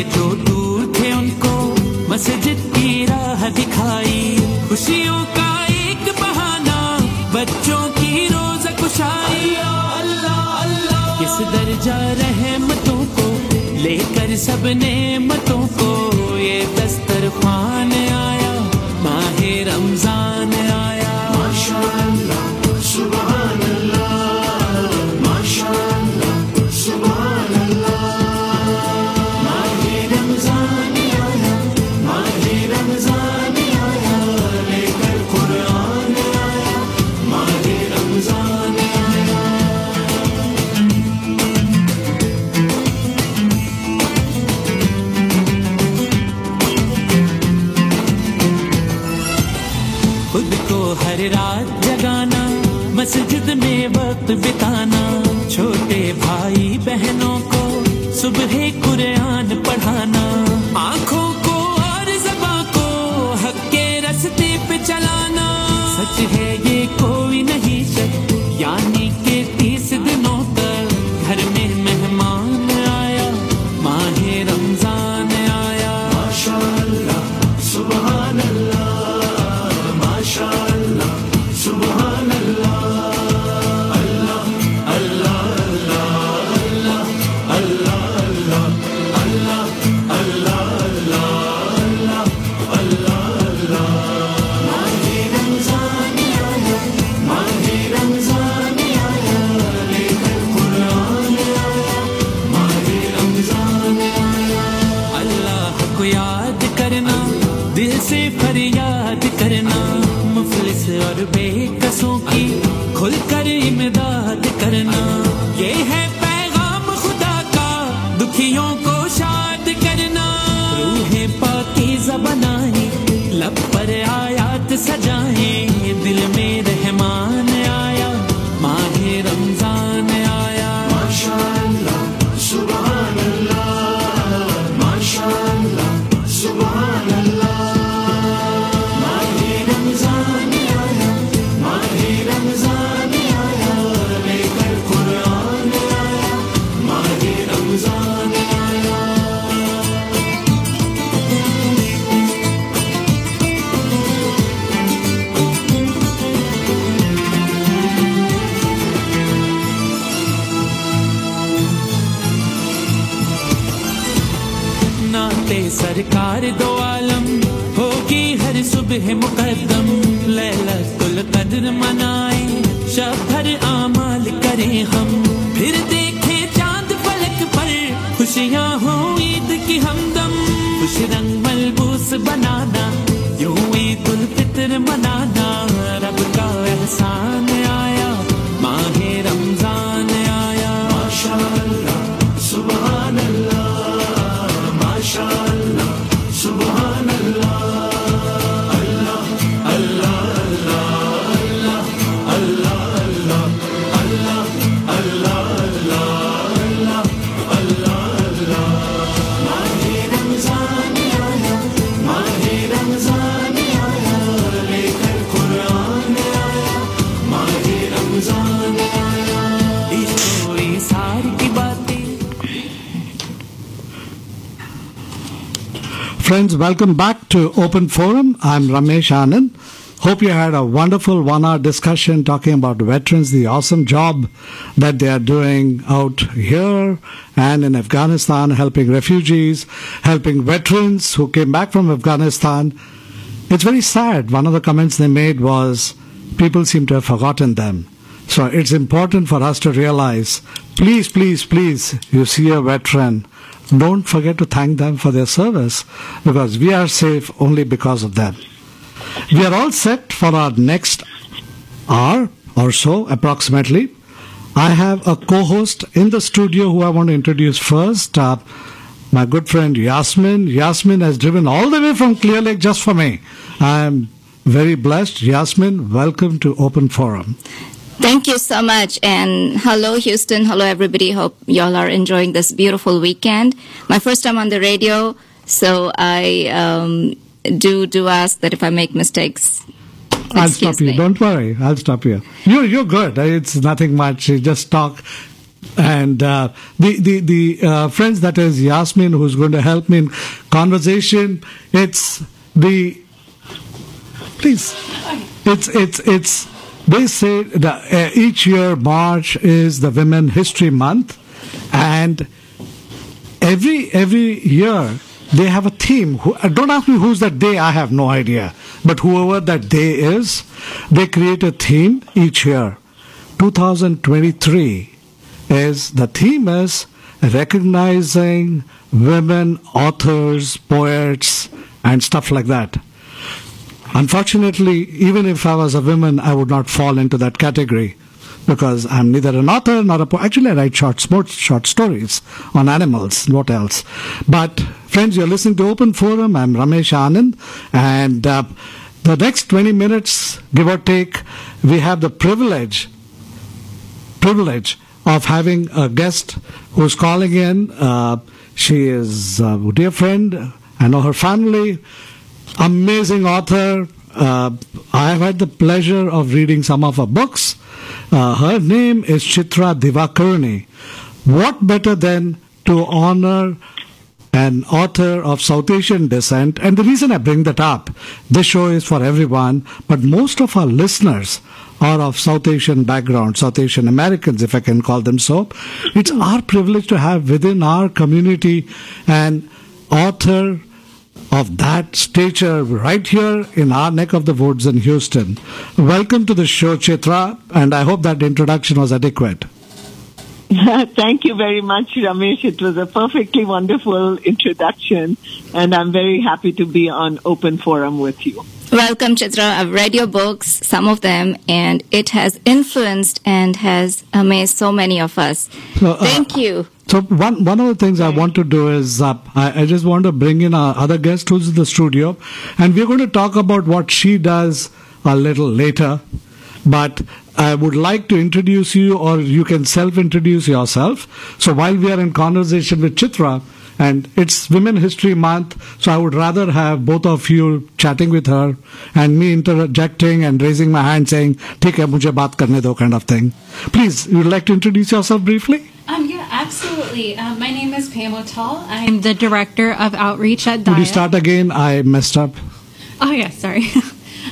سے جو دور تھے ان کو مسجد کی راہ دکھائی۔ خوشیوں کا ایک بہانہ، بچوں کی روز کشائی کس درجہ رحمتوں کو لے کر سب نے متوں کو، یہ دست میں وقت بتانا، چھوٹے بھائی بہنوں کو صبح قرآن پڑھانا۔ آنکھوں کو اور زباں کو حق کے رستے پہ چلانا۔ سچ ہے یہ کو Friends, welcome back to Open Forum. I'm Ramesh Anand. Hope you had a wonderful one hour discussion talking about veterans, the awesome job that they are doing out here and in Afghanistan, helping refugees, helping veterans who came back from Afghanistan. It's very sad. One of the comments they made was people seem to have forgotten them. So it's important for us to realize please, please, please, you see a veteran, don't forget to thank them for their service because we are safe only because of them. We are all set for our next hour or so, approximately. I have a co host in the studio who I want to introduce first. Uh, my good friend Yasmin. Yasmin has driven all the way from Clear Lake just for me. I am very blessed. Yasmin, welcome to Open Forum. Thank you so much. And hello, Houston. Hello, everybody. Hope y'all are enjoying this beautiful weekend. My first time on the radio, so I um, do do ask that if I make mistakes, I'll stop you. Don't worry. I'll stop you. You, you're good. It's nothing much. You just talk. And uh, the the the uh, friends that is Yasmin who's going to help me in conversation. It's the please. It's it's it's. They say that uh, each year March is the Women History Month, and every every year they have a theme. Who, uh, don't ask me who's that day. I have no idea. But whoever that day is, they create a theme each year. 2023 is the theme is recognizing women authors, poets, and stuff like that. Unfortunately, even if I was a woman, I would not fall into that category because I'm neither an author nor a poet. Actually, I write short, short stories on animals, what else. But, friends, you're listening to Open Forum. I'm Ramesh Anand. And uh, the next 20 minutes, give or take, we have the privilege, privilege of having a guest who's calling in. Uh, she is a dear friend. I know her family amazing author. Uh, I have had the pleasure of reading some of her books. Uh, her name is Chitra Divakaruni. What better than to honor an author of South Asian descent? And the reason I bring that up, this show is for everyone, but most of our listeners are of South Asian background, South Asian Americans, if I can call them so. It's our privilege to have within our community an author of that stature right here in our neck of the woods in Houston. Welcome to the show, Chitra, and I hope that introduction was adequate. Thank you very much, Ramesh. It was a perfectly wonderful introduction, and I'm very happy to be on Open Forum with you. Welcome, Chitra. I've read your books, some of them, and it has influenced and has amazed so many of us. So, uh, Thank you. So one one of the things I want to do is uh, I, I just want to bring in our other guest who's in the studio, and we're going to talk about what she does a little later. But I would like to introduce you, or you can self-introduce yourself. So while we are in conversation with Chitra, and it's Women History Month, so I would rather have both of you chatting with her and me interjecting and raising my hand saying, "Take hai, mujhe baat karne do," kind of thing. Please, you'd like to introduce yourself briefly? Um, yeah, absolutely. Um, my name is Pam O'Tall. I'm the director of outreach at. Would you start again? I messed up. Oh yeah, sorry.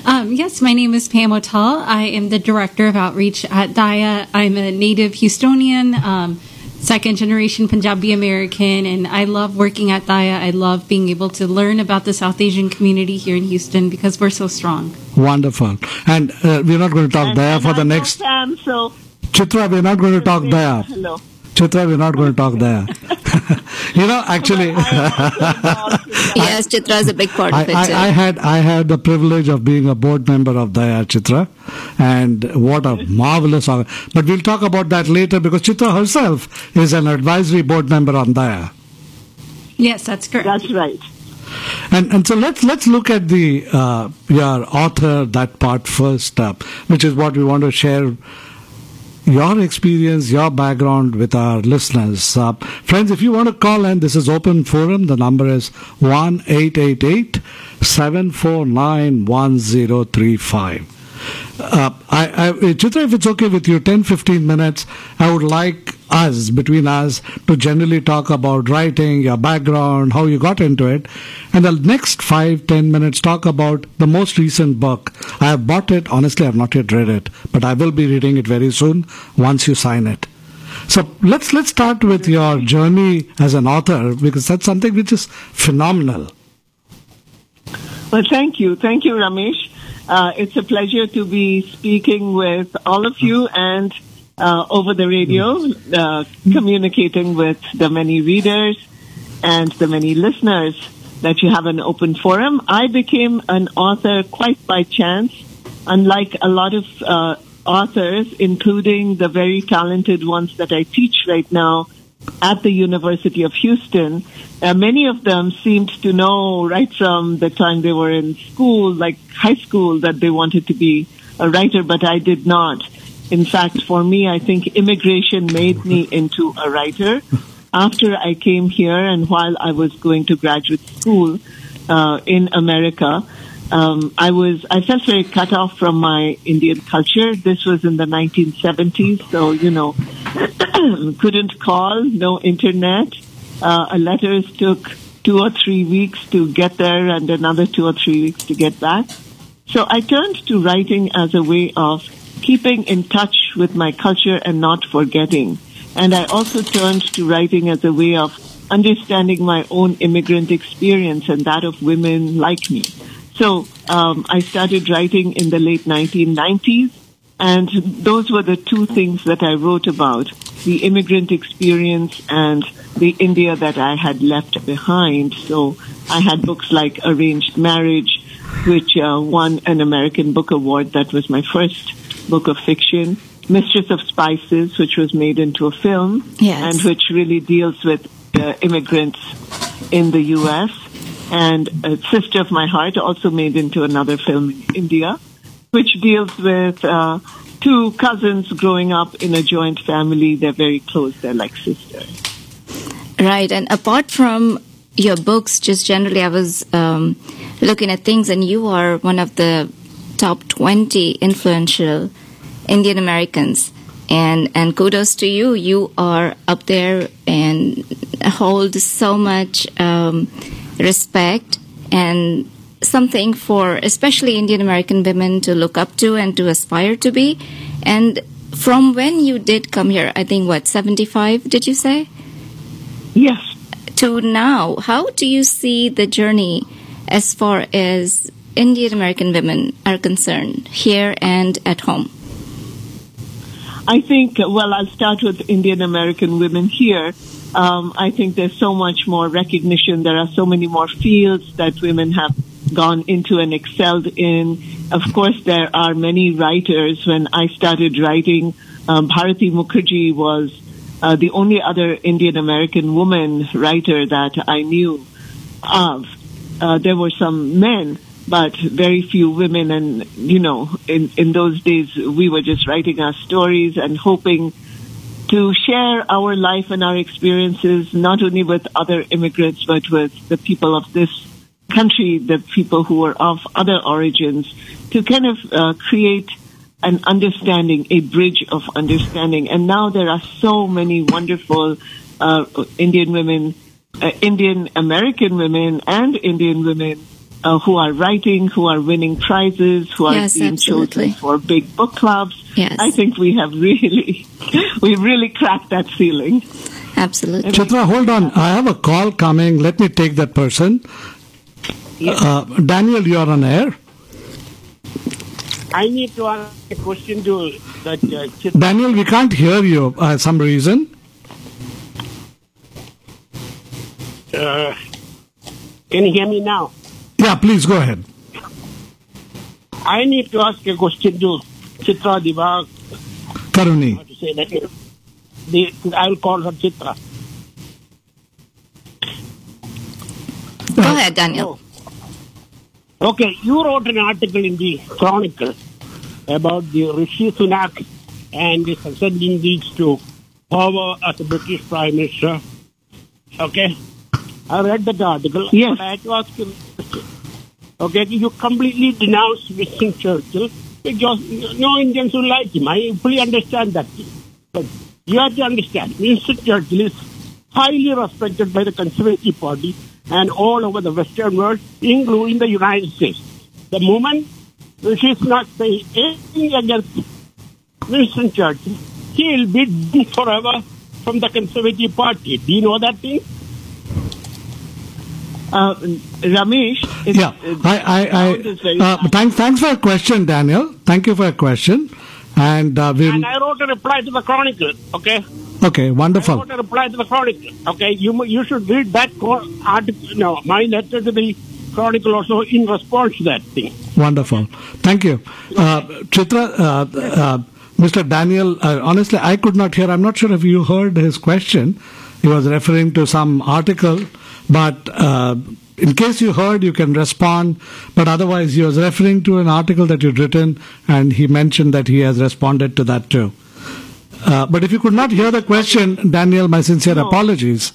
Um, yes, my name is Pam O'Tall. I am the director of outreach at Daya. I'm a native Houstonian. Um, second generation Punjabi American, and I love working at Daya. I love being able to learn about the South Asian community here in Houston because we're so strong. Wonderful. And uh, we're not going to talk And- Daya and for the I know next. Sam, so Chitra, we're not going to talk Daya. Hello. Chitra, we're not going to talk there. you know, actually, yes, Chitra is a big part I, of it. I, too. I had I had the privilege of being a board member of Daya Chitra, and what a marvelous. But we'll talk about that later because Chitra herself is an advisory board member on Daya. Yes, that's correct. That's right. And and so let's let's look at the uh, your author that part first, uh, which is what we want to share your experience, your background with our listeners. Uh, friends, if you want to call in, this is open forum. The number is one eight eight eight seven four nine one zero three five. Uh, I, I, Chitra, if it's okay with you, 10 15 minutes, I would like us, between us, to generally talk about writing, your background, how you got into it. And the next five ten minutes, talk about the most recent book. I have bought it. Honestly, I have not yet read it, but I will be reading it very soon once you sign it. So let's let's start with your journey as an author because that's something which is phenomenal. Well, thank you. Thank you, Ramesh. Uh, it's a pleasure to be speaking with all of you and uh, over the radio, uh, communicating with the many readers and the many listeners that you have an open forum. I became an author quite by chance, unlike a lot of uh, authors, including the very talented ones that I teach right now at the University of Houston. Uh, many of them seemed to know right from the time they were in school, like high school, that they wanted to be a writer, but I did not. In fact, for me, I think immigration made me into a writer. After I came here and while I was going to graduate school uh, in America, um, I was I felt very cut off from my Indian culture. This was in the 1970s, so you know couldn't call, no internet. Uh, letters took two or three weeks to get there and another two or three weeks to get back. So I turned to writing as a way of keeping in touch with my culture and not forgetting. And I also turned to writing as a way of understanding my own immigrant experience and that of women like me. So um, I started writing in the late 1990s, and those were the two things that I wrote about the immigrant experience and the India that I had left behind. So I had books like Arranged Marriage, which uh, won an American Book Award. That was my first book of fiction. Mistress of Spices, which was made into a film, Yes. and which really deals with uh, immigrants in the U.S. And uh, Sister of My Heart, also made into another film in India, which deals with uh, two cousins growing up in a joint family. They're very close. They're like sisters. Right. And apart from your books, just generally, I was um, looking at things, and you are one of the top 20 influential Indian Americans. And, and kudos to you. You are up there and hold so much um, respect and something for especially Indian American women to look up to and to aspire to be. And from when you did come here, I think what, 75, did you say? Yes. to now, how do you see the journey as far as Indian American women are concerned here and at home? I think, well, I'll start with Indian American women here. Um, I think there's so much more recognition. There are so many more fields that women have gone into and excelled in. Of course, there are many writers. When I started writing, um, Bharati Mukherjee was uh, the only other Indian American woman writer that I knew of. Uh, there were some men, but very few women. And, you know, in, in those days, we were just writing our stories and hoping to share our life and our experiences, not only with other immigrants, but with the people of this country, the people who were of other origins, to kind of uh, create an understanding, a bridge of understanding. And now there are so many wonderful uh, Indian women, uh, Indian American women, and Indian women uh, who are writing, who are winning prizes, who are Yes, being absolutely. chosen for big book clubs. Yes. I think we have really, we've really cracked that ceiling. Absolutely. Chitra, hold on. I have a call coming. Let me take that person. Uh, Daniel, you're on air. I need to ask a question to that uh, Chit- Daniel, we can't hear you uh, some reason. uh, Can you hear me now? Yeah, please go ahead. I need to ask a question to Chitra Diva. Karuni. How to say that? Uh, the, I'll call her Chitra. Go ahead, Daniel. Oh. Okay, you wrote an article in the Chronicle about the Rishi Sunak and his ascending deeds to power as a British Prime Minister. Okay, I read that article. Yes. I had to ask you a question. Okay, you completely denounce Winston Churchill no Indians will like him. I fully understand that. But you have to understand, Winston Churchill is highly respected by the Conservative Party and all over the Western world, including the United States. The moment Rishi not say anything against Winston Churchill, he will be forever from the Conservative Party. Do you know that thing? Uh, Ramesh, Yeah, I, I, I uh, thanks, thanks for your question, Daniel. Thank you for your question. And uh, we'll, And I wrote a reply to the Chronicle, okay? okay, I wonderful. wrote a reply to the Chronicle. Okay, you you should read that article. No, my letter to the Chronicle also in response to that thing. Wonderful. Thank you. Uh, Chitra, uh, uh, Mr. Daniel, uh, honestly, I could not hear. I'm not sure if you heard his question. He was referring to some article, but uh, in case you heard, you can respond. But otherwise, he was referring to an article that you'd written, and he mentioned that he has responded to that too. Uh, but if you could not hear the question, Daniel, my sincere No. apologies.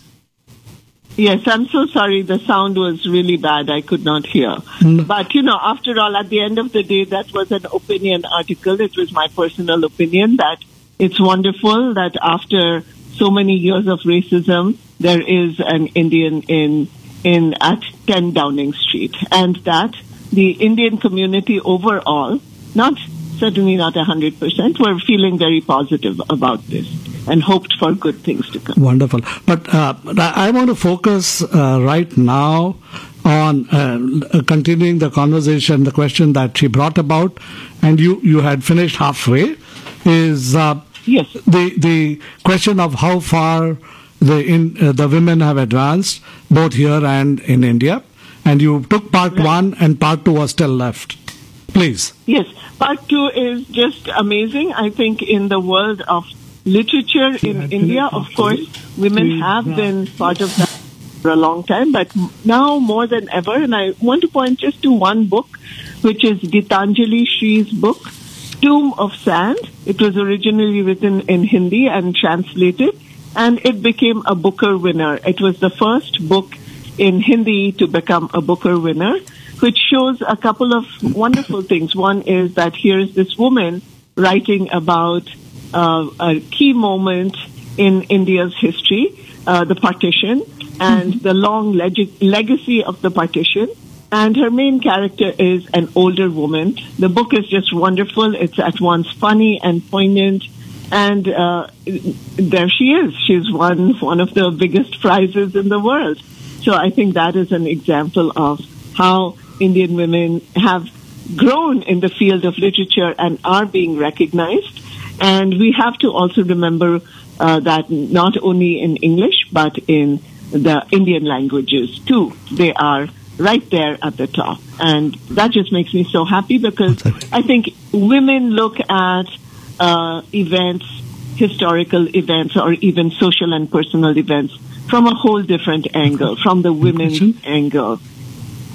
Yes, I'm so sorry. The sound was really bad. I could not hear. But, you know, after all, at the end of the day, that was an opinion article. It was my personal opinion that it's wonderful that after so many years of racism, there is an Indian in in at 10 Downing Street, and that the Indian community overall, not certainly not 100%, were feeling very positive about this and hoped for good things to come. Wonderful. But uh, I want to focus uh, right now on uh, continuing the conversation, the question that she brought about, and you, you had finished halfway, is uh, Yes. the the question of how far the in, uh, the women have advanced, both here and in India. And you took part one, and part two was still left. Please. Yes, part two is just amazing. I think in the world of literature in India, of course, women have been part of that for a long time, but now more than ever, and I want to point just to one book, which is Gitanjali Shree's book, Tomb of Sand. It was originally written in Hindi and translated, and it became a Booker winner. It was the first book in Hindi to become a Booker winner, which shows a couple of wonderful things. One is that here's this woman writing about uh, a key moment in India's history, uh, the partition, and the long leg- legacy of the partition. And her main character is an older woman. The book is just wonderful. It's at once funny and poignant. And uh, there she is. She's won one of the biggest prizes in the world. So I think that is an example of how Indian women have grown in the field of literature and are being recognized. And we have to also remember uh, that not only in English, but in the Indian languages too, they are right there at the top. And that just makes me so happy because I think women look at uh, events, historical events, or even social and personal events from a whole different angle, from the women's angle.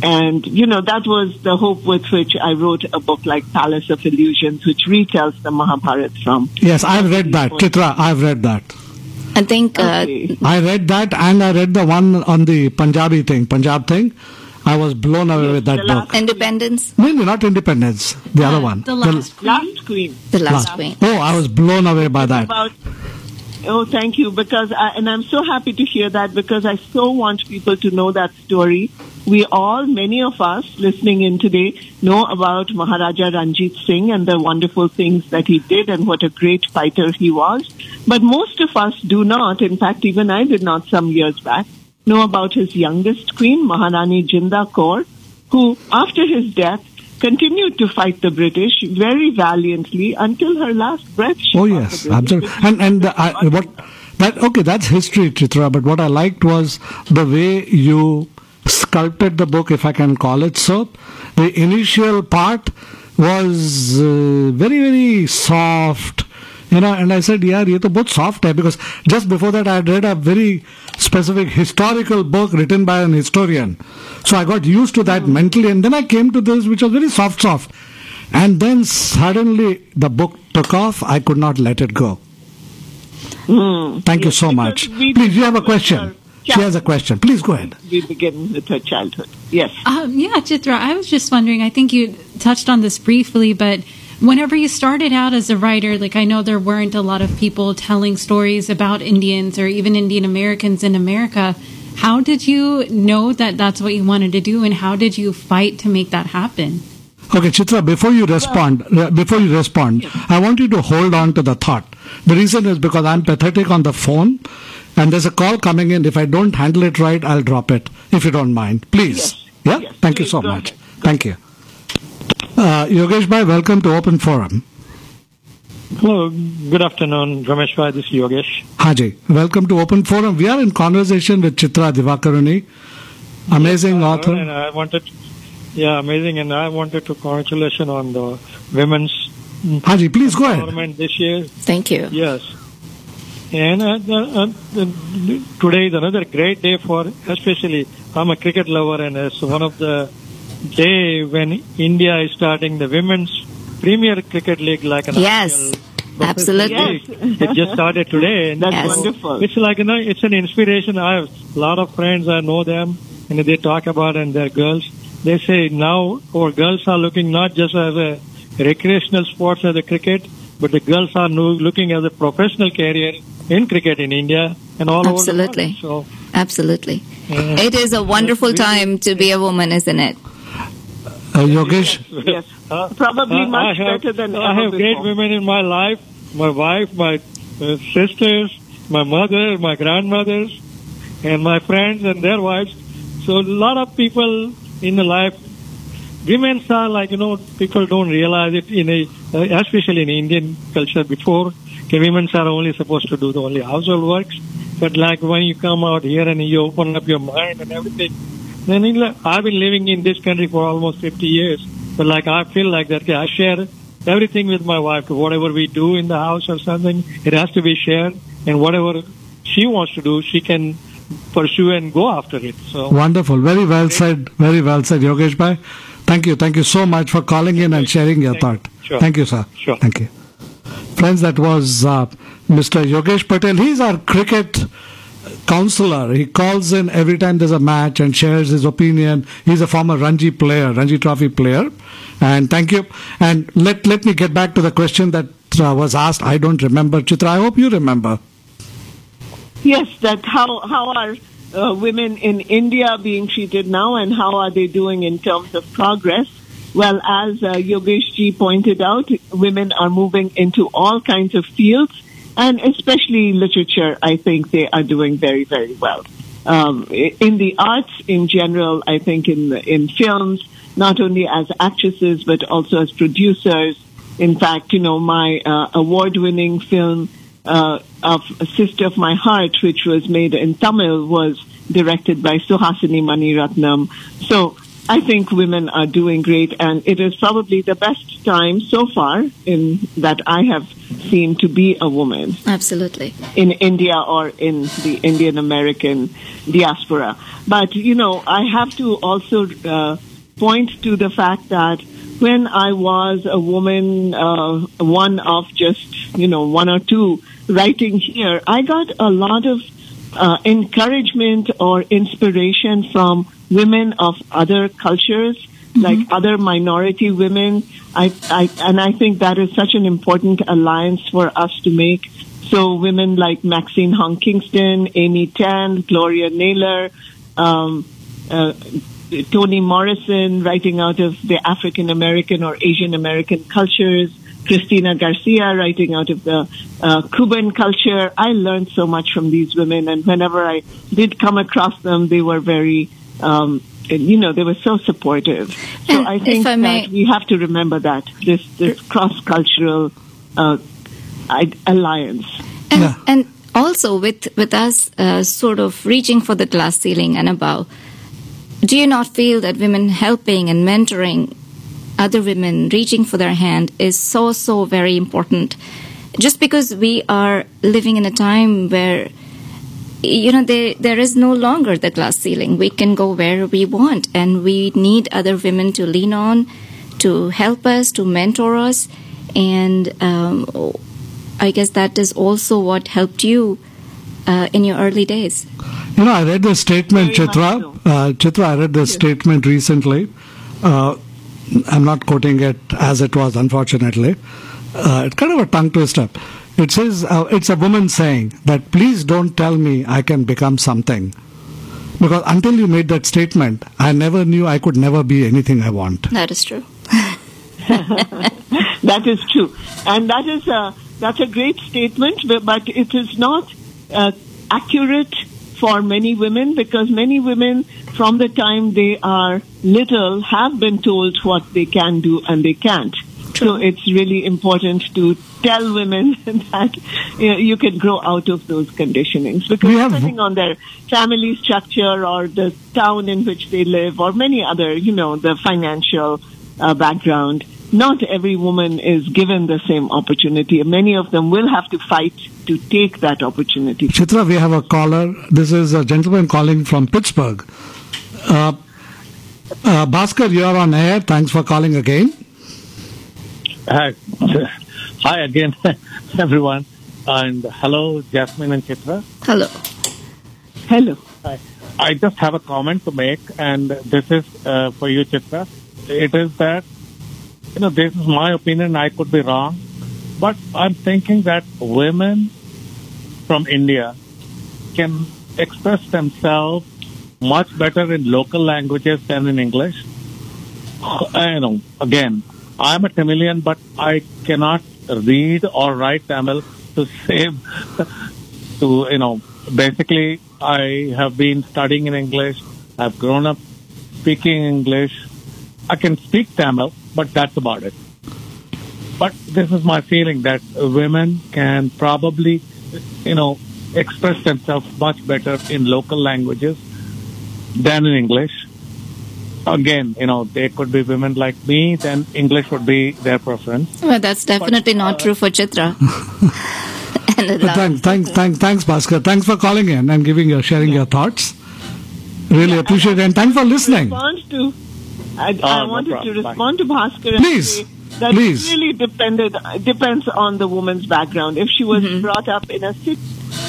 And, you know, that was the hope with which I wrote a book like Palace of Illusions, which retells the Mahabharata from. Yes, I've read that. Chitra, I've read that. I think uh, Okay. I read that and I read the one on the Punjabi thing, Punjab thing. I was blown away with that the last- book. independence, No, no, not Independence. The other ah, one. The last queen. Last Queen. the last last- queen. Oh, I was blown away by that. about oh thank you because I, and i'm so happy to hear that because i so want people to know that story we all many of us listening in today know about maharaja ranjit singh and the wonderful things that he did and what a great fighter he was but most of us do not in fact even i did not some years back know about his youngest queen maharani jinda kaur who after his death continued to fight the british very valiantly until her last breath she Oh yes, absolutely. And and the, I, what that okay, that's history, Chitra. But what I liked was the way you sculpted the book, if I can call it so. The initial part was uh, very very soft. You know, and I said, yeah, ये तो बहुत soft है because just before that I had read a very specific historical book written by an historian. So I got used to that mentally and then I came to this which was very soft soft. And then suddenly the book took off. I could not let it go. Thank you Yes, so because much. we Please, you have a begin with question. her She has a question. Please go ahead. we begin with her childhood. Yes. Um, yeah, Chitra, I was just wondering, I think you touched on this briefly, but whenever you started out as a writer, like I know there weren't a lot of people telling stories about Indians or even Indian Americans in America. How did you know that that's what you wanted to do and how did you fight to make that happen? Okay, Chitra, before you respond, before you respond, I want you to hold on to the thought. The reason is because I'm pathetic on the phone and there's a call coming in. If I don't handle it right, I'll drop it, if you don't mind. Please. Yes. Yeah? Yes, Thank you so much. ahead. Thank you. Uh, Yogesh Bhai, welcome to Open Forum. Hello, good afternoon, Ramesh Bhai. This is Yogesh. Haji, welcome to Open Forum. We are in conversation with Chitra Divakaruni, amazing And author. I wanted, yeah, amazing. And I wanted to congratulate on the women's Haji, please go ahead. this year. Thank you. Yes. And uh, uh, uh, today is another great day for, especially I'm a cricket lover, and it's one of the day when India is starting the women's Premier Cricket League, like an Yes, IPL. absolutely. Yes. It just started today. and That's Yes. wonderful. It's like you know, it's an inspiration. I have a lot of friends. I know them, and they talk about and their girls. They say now our girls are looking not just as a recreational sports as a cricket, but the girls are no, looking as a professional career in cricket in India and all Absolutely. over the world. Absolutely. Yeah. Uh, it is a wonderful time to be a woman, isn't it? Uh, Yogesh, Yes. Uh, Probably uh, much have, better than I ever have great before. women in my life. My wife, my uh, sisters, my mother, my grandmothers, and my friends and their wives. So a lot of people in the life, women are like you know people don't realize it in a uh, especially in Indian culture before. Okay, women are only supposed to do the only household works, but like when you come out here and you open up your mind and everything, then in, I've been living in this country for almost 50 years, but like I feel like that I share everything with my wife. Whatever we do in the house or something, it has to be shared, and whatever she wants to do, she can pursue and go after it. So. wonderful. Very well said. Very well said, Yogesh Bhai. Thank you. Thank you so much for calling in and sharing your Thank you. thought. Sure. Thank you, sir. Sure. Thank you. Friends, that was uh, Mr. Yogesh Patel. He's our cricket counselor. He calls in every time there's a match and shares his opinion. He's a former Ranji player, Ranji Trophy player. And thank you. And let, let me get back to the question that uh, was asked. I don't remember. Chitra, I hope you remember. Yes, that how how are uh, women in India being treated now, and how are they doing in terms of progress? Well, as uh, Yogesh ji pointed out, women are moving into all kinds of fields, and especially literature. I think they are doing very very well. Um, in the arts in general, I think in in films, not only as actresses but also as producers. In fact, you know, my uh, award-winning film uh, of Sister of My Heart, which was made in Tamil, was directed by Suhasini Maniratnam. So I think women are doing great, and it is probably the best time so far in that I have seen to be a woman Absolutely. in India or in the Indian American diaspora. But, you know, I have to also uh, point to the fact that when I was a woman, uh, one of just, you know, one or two writing here, I got a lot of uh, encouragement or inspiration from women of other cultures, like other minority women. I, I, and I think that is such an important alliance for us to make. So women like Maxine Hong Kingston, Amy Tan, Gloria Naylor, um, uh, Toni Morrison, writing out of the African American or Asian American cultures. Cristina Garcia, writing out of the uh, Cuban culture. I learned so much from these women, and whenever I did come across them, they were very, um, you know, they were so supportive. So And I think I may- that we have to remember that this this cross cultural uh, alliance. And, Yeah. and also with with us uh, sort of reaching for the glass ceiling and above, do you not feel that women helping and mentoring other women reaching for their hand is so so very important? Just because we are living in a time where you know there there is no longer the glass ceiling. We can go where we want, and we need other women to lean on, to help us, to mentor us, and um, I guess that is also what helped you uh, in your early days. You know, I read the statement, Very Chitra. so. Uh, Chitra, I read the statement recently. Uh, I'm not quoting it as it was, unfortunately. Uh, it's kind of a tongue twister. It says, uh, it's a woman saying that please don't tell me I can become something. Because until you made that statement, I never knew I could never be anything I want. That is true. That is true, and that is a that's a great statement, but, but it is not uh, accurate for many women because many women, from the time they are little, have been told what they can do and they can't. So it's really important to tell women that you, know, you can grow out of those conditionings because depending on their family structure or the town in which they live or many other, you know, the financial uh, background, not every woman is given the same opportunity. Many of them will have to fight to take that opportunity. Chitra, we have a caller. This is a gentleman calling from Pittsburgh. Uh, uh, Bhaskar, you are on air. Thanks for calling again. Hi, hi again, everyone, and hello, Jasmine and Chitra. Hello. Hello. Hi. I just have a comment to make, and this is uh, for you, Chitra. It is that you know this is my opinion. I could be wrong, but I'm thinking that women from India can express themselves much better in local languages than in English. I know, again, I'm a Tamilian, but I cannot read or write Tamil to save, to, you know, basically I have been studying in English. I've grown up speaking English. I can speak Tamil, but that's about it. But this is my feeling that women can probably, you know, express themselves much better in local languages than in English. Again, you know, there could be women like me, then English would be their preference. Well, that's definitely not uh, true for Chitra. and the But thanks, thanks, thanks, thanks, Bhaskar. Thanks for calling in and giving your sharing your thoughts. Really appreciate it, and thanks for listening. Respond to, I, Oh, I wanted problem. to Bye. respond to Bhaskar and Please, say that please. it really depended depends on the woman's background. If she was mm-hmm. brought up in a city,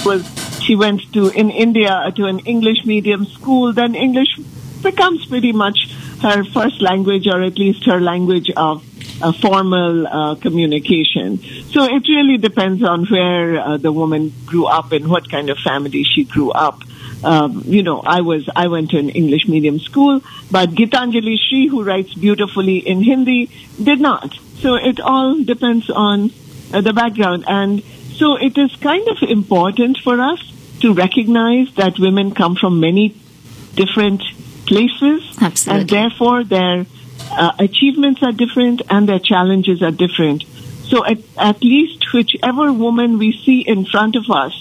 was she went to in India to an English medium school, then English becomes pretty much her first language, or at least her language of uh, formal uh, communication. So it really depends on where uh, the woman grew up and what kind of family she grew up. Um, you know, I was I went to an English medium school, but Gitanjali Shree, who writes beautifully in Hindi, did not. So it all depends on uh, the background, and so it is kind of important for us to recognize that women come from many different places, Absolutely. and therefore their uh, achievements are different and their challenges are different. So at, at least whichever woman we see in front of us,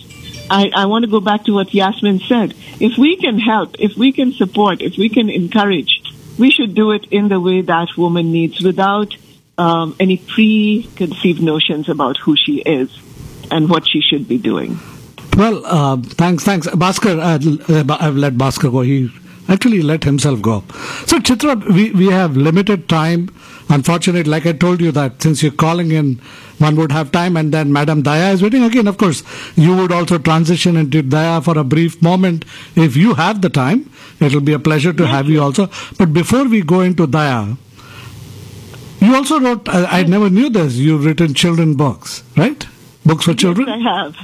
I, I want to go back to what Yasmin said. If we can help, if we can support, if we can encourage, we should do it in the way that woman needs without um, any preconceived notions about who she is and what she should be doing. Well, uh, thanks, thanks. Bhaskar, uh, I've let Bhaskar go. He actually let himself go. So, Chitra, we, we have limited time. Unfortunately, like I told you that since you're calling in, one would have time and then Madam Daya is waiting again. Of course, you would also transition into Daya for a brief moment if you have the time. It'll be a pleasure to have you also. But before we go into Daya, you also wrote, I, I never knew this, you've written children books, right? Books for children? Yes, I have.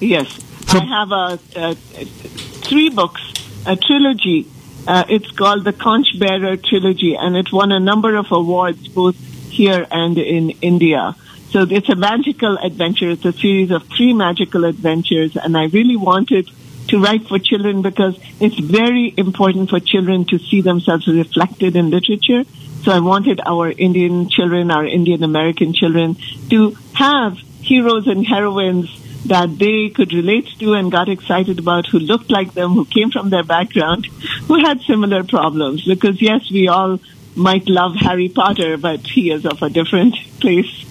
Yes, So- I have a, a, three books, a trilogy. Uh, it's called the Conch Bearer Trilogy, and it won a number of awards both here and in India. So it's a magical adventure. It's a series of three magical adventures, and I really wanted to write for children because it's very important for children to see themselves reflected in literature. So I wanted our Indian children, our Indian American children, to have heroes and heroines that they could relate to and got excited about, who looked like them, who came from their background, who had similar problems. Because yes, we all might love Harry Potter, but he is of a different place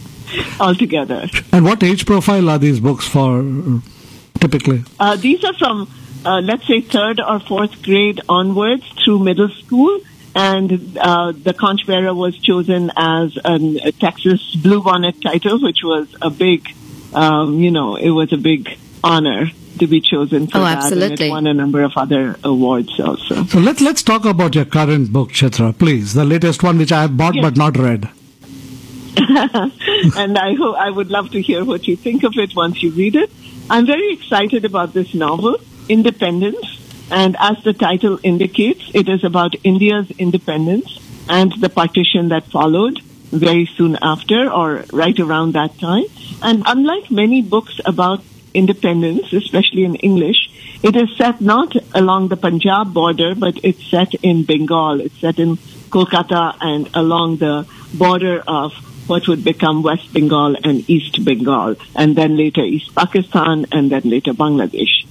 altogether. And what age profile are these books for typically? Uh, these are from, uh, let's say, third or fourth grade onwards through middle school. And uh, the Conch Bearer was chosen as an, a Texas Bluebonnet title, which was a big, um, you know, it was a big honor to be chosen for Oh, that. And absolutely. it won a number of other awards also. So let's let's talk about your current book, Chitra, please. The latest one, which I have bought Yes. but not read. and I hope I would love to hear what you think of it once you read it. I'm very excited about this novel, Independence, and as the title indicates, it is about India's independence and the partition that followed very soon after or right around that time. And unlike many books about independence, especially in English, it is set not along the Punjab border, but it's set in Bengal. It's set in Kolkata and along the border of what would become West Bengal and East Bengal, and then later East Pakistan, and then later Bangladesh.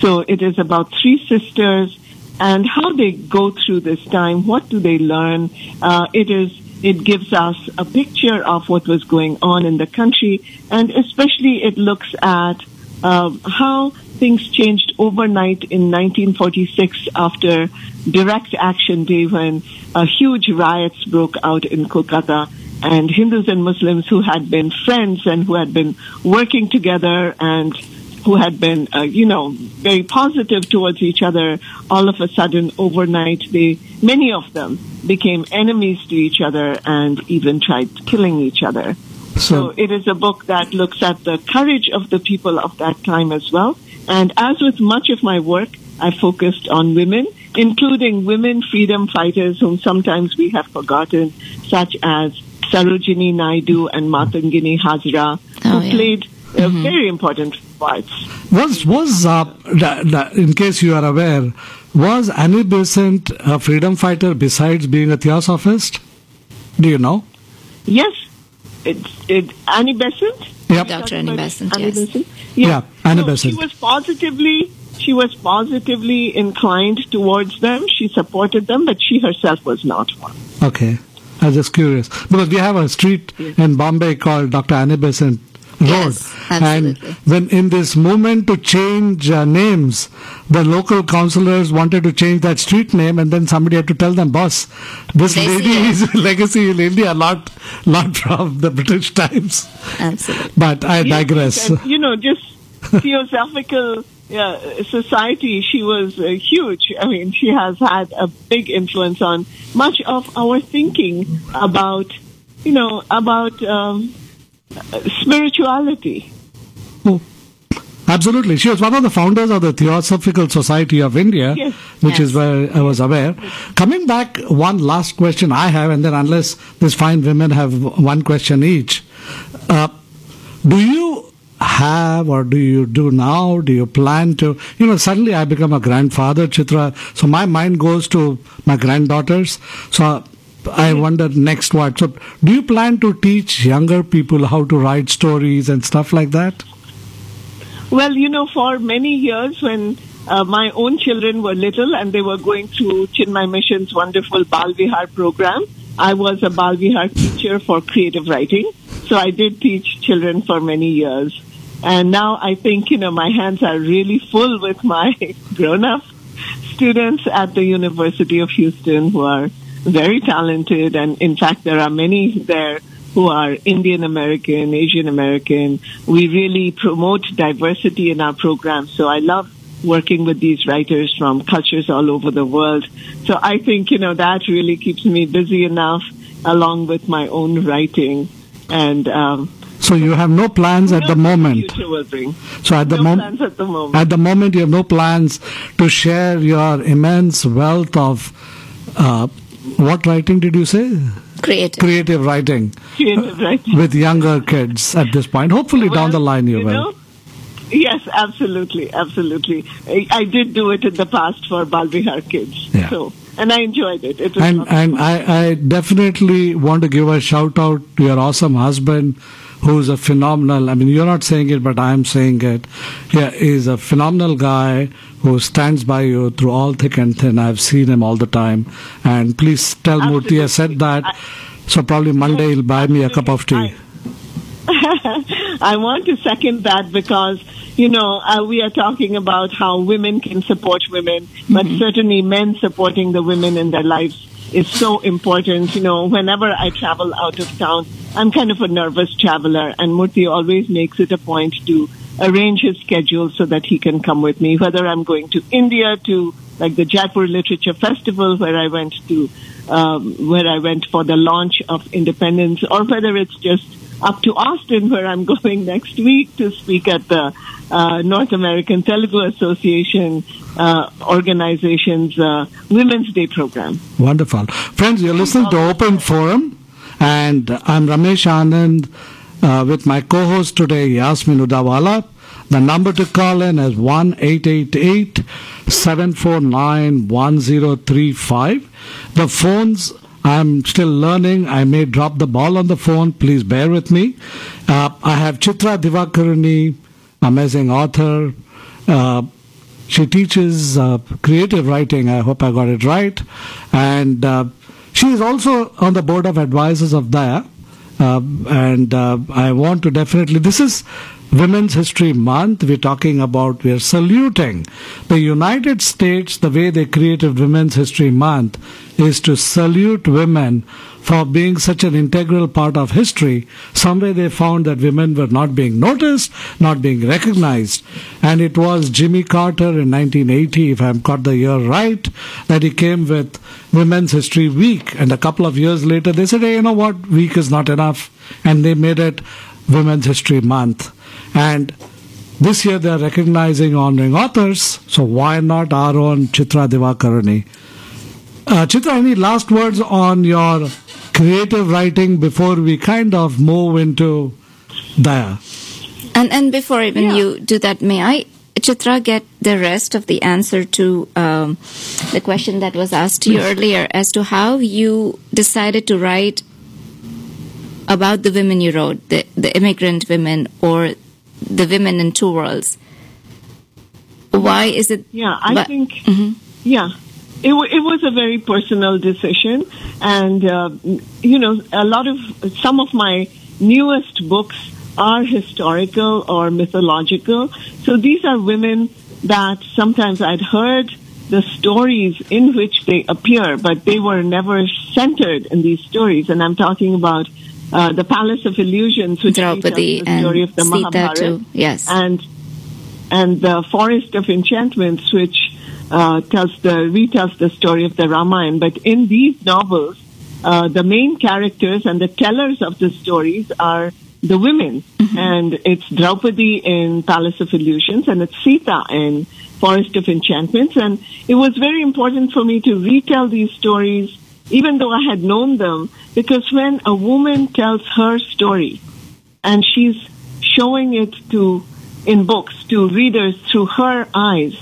So it is about three sisters and how they go through this time. What do they learn? Uh, it is. It gives us a picture of what was going on in the country, and especially it looks at uh, how things changed overnight in 1946 after direct action day when uh, huge riots broke out in Kolkata and Hindus and Muslims who had been friends and who had been working together and who had been, uh, you know, very positive towards each other, all of a sudden overnight, they, many of them became enemies to each other and even tried killing each other. So it is a book that looks at the courage of the people of that time as well. And as with much of my work, I focused on women, including women freedom fighters whom sometimes we have forgotten, such as Sarojini Naidu and Matangini Hazra, Oh, who yeah. played uh, very important parts. Was was uh, da- da- in case you are aware, was Annie Besant a freedom fighter besides being a theosophist? Do you know? Yes, it, it, Annie Besant. Yep. Dr. Annie Besant, Annie yes. Besant? Yeah, Annie So Besant. She was positively, she was positively inclined towards them. She supported them, but she herself was not one. Okay. I was just curious. Because we have a street in Bombay called Dr. Annie Besant Road. Yes, and absolutely. when in this movement to change uh, names, the local councillors wanted to change that street name and then somebody had to tell them, boss, this They lady see it." is legacy in India, not, not from the British times. Absolutely. But I Yes, digress. And, you know, just theosophical uh, society, she was uh, huge. I mean, she has had a big influence on much of our thinking about, you know, about um, spirituality. Oh, Absolutely. She was one of the founders of the Theosophical Society of India, Yes. which is where I was aware. Coming back, one last question I have, and then unless these fine women have one question each, uh, do you have or do you do now? Do you plan to? You know, suddenly I become a grandfather, Chitra, so my mind goes to my granddaughters. So I wonder next what. So, do you plan to teach younger people how to write stories and stuff like that? Well, you know, for many years when uh, my own children were little and they were going through Chinmaya Mission's wonderful Bal Vihar program, I was a Bal Vihar teacher for creative writing. So I did teach children for many years. And now I think, you know, my hands are really full with my grown up students at the University of Houston who are very talented. And in fact, there are many there who are Indian American, Asian American. We really promote diversity in our program. So I love working with these writers from cultures all over the world. So I think, you know, that really keeps me busy enough along with my own writing. And, um, So you have no plans at the moment. Future will bring. So at the no moment, plans at the moment. at the moment, you have no plans to share your immense wealth of uh, what writing did you say? Creative. Creative writing Creative writing. with younger kids at this point. Hopefully, down the line, you, will. know, Yes, absolutely, absolutely. I, I did do it in the past for Balvihar kids. Yeah. So, and I enjoyed it. It was And lots and. I, I definitely want to give a shout out to your awesome husband, who's a phenomenal. I mean, you're not saying it, but I'm saying it. Yeah, he's a phenomenal guy who stands by you through all thick and thin. I've seen him all the time. And please tell Murthy I said that. So probably Monday he'll buy me a cup of tea. I want to second that because, you know, uh, we are talking about how women can support women, but certainly men supporting the women in their lives is so important. You know, whenever I travel out of town, I'm kind of a nervous traveler, and Murthy always makes it a point to arrange his schedule so that he can come with me, whether I'm going to India to like the Jaipur Literature Festival where I went to, um, where I went for the launch of Independence, or whether it's just up to Austin where I'm going next week to speak at the uh, North American Telugu Association uh, organization's uh, Women's Day program. Wonderful. Friends, you're listening to Open Forum, and I'm Ramesh Anand uh, with my co host today, Yasmin Udawala. The number to call in is 1 888 749 1035. The phones, I'm still learning. I may drop the ball on the phone. Please bear with me. Uh, I have Chitra Divakaruni, amazing author. Uh, she teaches uh, creative writing. I hope I got it right. And uh, she is also on the board of advisors of Daya. Uh, and uh, I want to definitely, this is Women's History Month, we're talking about, we're saluting the United States. The way they created Women's History Month is to salute women for being such an integral part of history. Somewhere they found that women were not being noticed, not being recognized. And it was Jimmy Carter in 1980, if I've got the year right, that he came with Women's History Week. And a couple of years later, they said, hey, you know what, week is not enough. And they made it Women's History Month. And this year they are recognizing honoring authors, so why not our own Chitra Divakaruni? Uh, Chitra, any last words on your creative writing before we kind of move into Daya? And and before even Yeah. you do that, may I, Chitra, get the rest of the answer to um, the question that was asked to you earlier as to how you decided to write about the women you wrote, the the immigrant women or the women in two worlds. Why is it? Yeah, I but- think, Mhm. yeah, it, w- it was a very personal decision. And, uh, you know, a lot of, some of my newest books are historical or mythological. So these are women that sometimes I'd heard the stories in which they appear, but they were never centered in these stories. And I'm talking about uh, the Palace of Illusions, which Draupadi the story of the Sita Mahabharata too. Yes. and and the Forest of Enchantments, which uh, tells the retells the story of the Ramayana. But in these novels, uh, the main characters and the tellers of the stories are the women, and it's Draupadi in Palace of Illusions, and it's Sita in Forest of Enchantments, and it was very important for me to retell these stories. Even though I had known them, because when a woman tells her story, and she's showing it to in books to readers through her eyes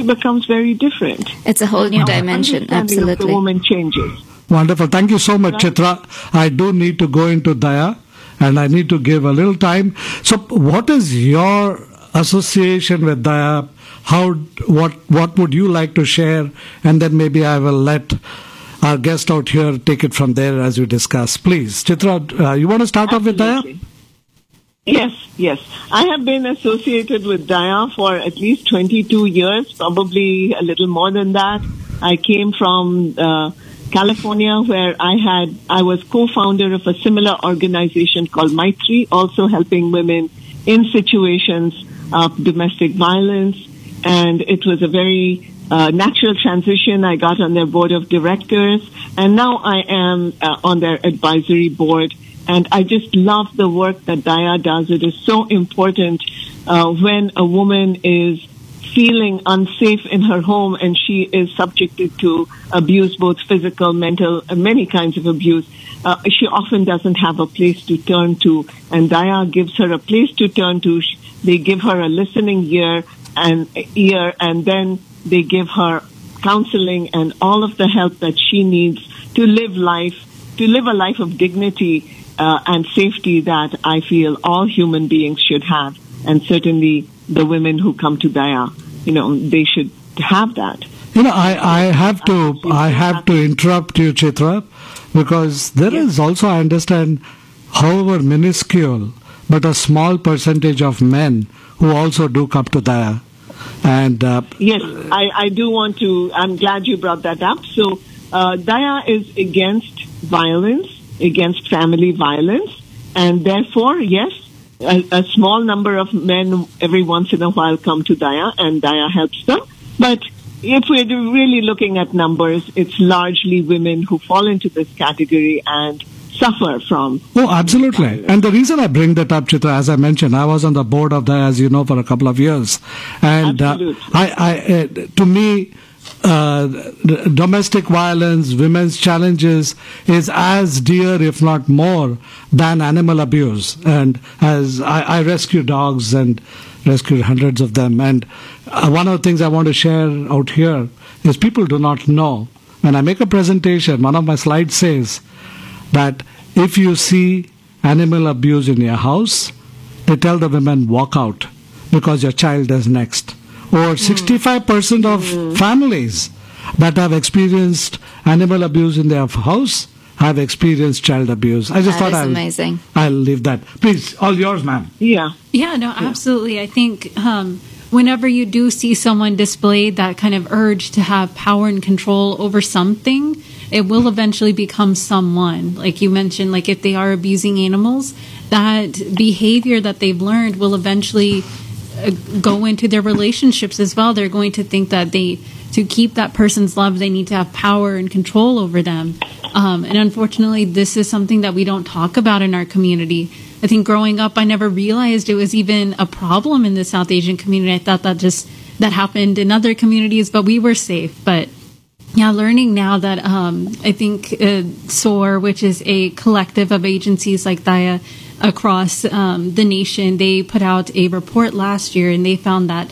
this becomes very different it's a whole new dimension. Understanding of the Absolutely. woman changes Wonderful. Thank you so much, Chitra. I do need to go into Daya and I need to give a little time. So, what is your association with Daya? How, what, what would you like to share? And then maybe I will let our guest out here take it from there as we discuss. Please, Chitra, uh, you want to start off with Daya? Yes, yes. I have been associated with Daya for at least 22 years, probably a little more than that. I came from uh, California where I had, I was co-founder of a similar organization called Maitri, also helping women in situations of domestic violence. And it was a very uh, natural transition. I got on their board of directors and now I am uh, on their advisory board and I just love the work that Daya does. It is so important uh, when a woman is feeling unsafe in her home and she is subjected to abuse, both physical, mental, many kinds of abuse. Uh, she often doesn't have a place to turn to, and Daya gives her a place to turn to. They give her a listening ear and ear, and then they give her counseling and all of the help that she needs to live life, to live a life of dignity uh, and safety that I feel all human beings should have, and certainly the women who come to Daya, you know, they should have that. You know, I, I have to I have to interrupt you, Chitra, because there is also I understand, however minuscule, but a small percentage of men who also do come to Daya, and uh, Yes, I, I do want to. I'm glad you brought that up. So, uh, Daya is against violence, against family violence, and therefore, yes, a, a small number of men every once in a while come to Daya, and Daya helps them. But if we're really looking at numbers, it's largely women who fall into this category and suffer from. Oh, absolutely. And the reason I bring that up, Chitra, as I mentioned, I was on the board of that, as you know, for a couple of years, and uh, I, I, uh, to me, uh, domestic violence, women's challenges is as dear, if not more, than animal abuse. And as I, I rescue dogs and rescued hundreds of them, and uh, one of the things I want to share out here is people do not know. When I make a presentation, one of my slides says that if you see animal abuse in your house, they tell the women walk out because your child is next. Or 65% of families that have experienced animal abuse in their house have experienced child abuse. I just That thought is I'll, amazing. I'll leave that. Please, all yours, ma'am. Yeah. Yeah, no, absolutely. I think um, whenever you do see someone display that kind of urge to have power and control over something, it will eventually become someone. Like you mentioned, like if they are abusing animals, that behavior that they've learned will eventually go into their relationships as well. They're going to think that they, to keep that person's love, they need to have power and control over them. Um, and unfortunately, this is something that we don't talk about in our community. I think growing up, I never realized it was even a problem in the South Asian community. I thought that just that happened in other communities, but we were safe. But yeah, learning now that um, I think uh, SOAR, which is a collective of agencies like Daya across um, the nation, they put out a report last year and they found that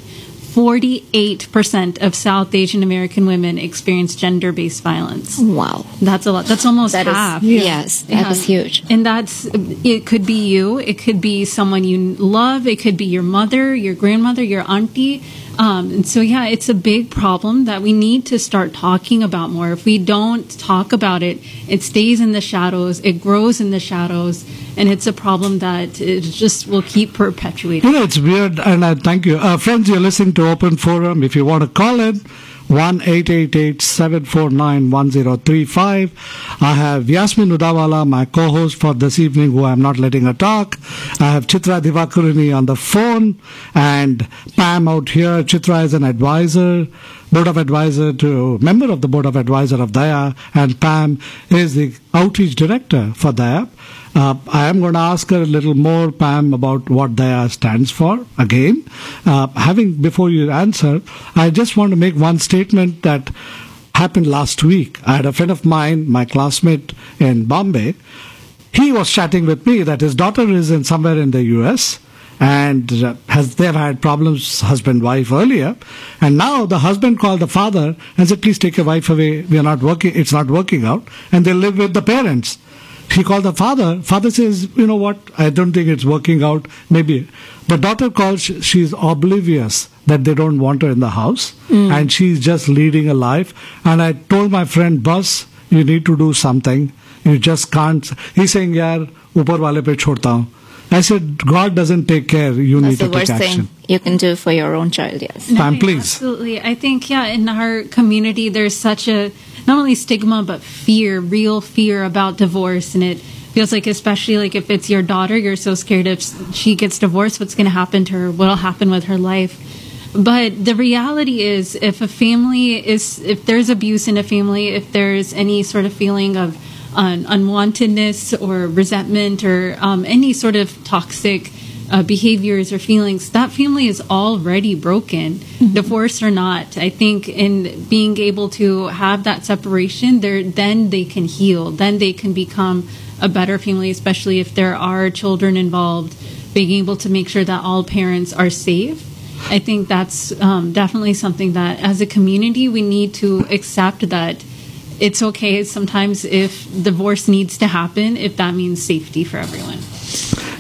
48% of South Asian American women experience gender based violence. Wow. That's a lot. That's almost That is, half. yes, that is Yeah. huge. And that's it could be you, it could be someone you love, it could be your mother, your grandmother, your auntie. Um, and so, yeah, it's a big problem that we need to start talking about more. If we don't talk about it, it stays in the shadows, it grows in the shadows, and it's a problem that it just will keep perpetuating. You know, it's weird, and I thank you. Uh, friends, you're listening to Open Forum. If you want to call in, 1 749 1035. I have Yasmin Udawala, my co host for this evening, who I'm not letting her talk. I have Chitra Divakaruni on the phone, and Pam out here. Chitra is an advisor, board of advisor to member of the board of advisor of Daya, and Pam is the outreach director for Daya. Uh, I am going to ask her a little more, Pam, about what DAYA stands for. Again, uh, having before you answer, I just want to make one statement that happened last week. I had a friend of mine, my classmate in Bombay. He was chatting with me that his daughter is in somewhere in the U.S. and uh, has they've had problems husband wife earlier, and now the husband called the father and said, "Please take your wife away. We are not working. It's not working out," and they live with the parents. He called the father. Father says, you know what? I don't think it's working out. Maybe. The daughter calls, sh- she's oblivious that they don't want her in the house. And she's just leading a life. And I told my friend, Bus, you need to do something. You just can't. He's saying, yaar, upar wale pe chhodta hu. I said, God doesn't take care. You That's need the to take worst action. thing you can do for your own child, yes. Pam, please. Absolutely. I think, yeah, in our community, there's such a not only stigma, but fear, real fear about divorce. And it feels like, especially like if it's your daughter, you're so scared if she gets divorced, what's going to happen to her? What'll happen with her life? But the reality is, if a family is, if there's abuse in a family, if there's any sort of feeling of um, unwantedness or resentment or um, any sort of toxic uh, behaviors or feelings, that family is already broken, divorced or not. I think in being able to have that separation, there then they can heal, then they can become a better family, especially if there are children involved. Being able to make sure that all parents are safe. I think that's um, definitely something that, as a community, we need to accept that it's okay sometimes if divorce needs to happen, if that means safety for everyone.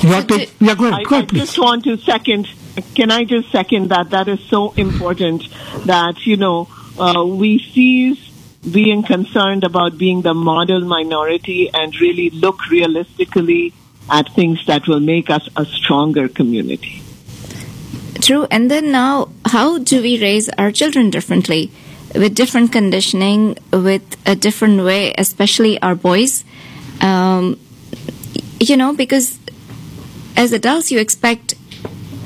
You have to, yeah, go ahead, I, go I ahead, just want to second. Can I just second that? That is so important that you know uh, we cease being concerned about being the model minority and really look realistically at things that will make us a stronger community. True. And then now, how do we raise our children differently? With different conditioning, with a different way, especially our boys. Um, you know, because as adults, you expect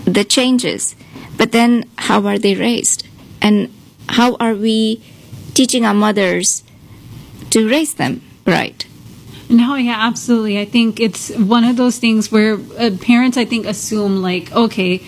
the changes, but then how are they raised? And how are we teaching our mothers to raise them right? No, yeah, absolutely. I think it's one of those things where uh, parents, I think, assume like, okay,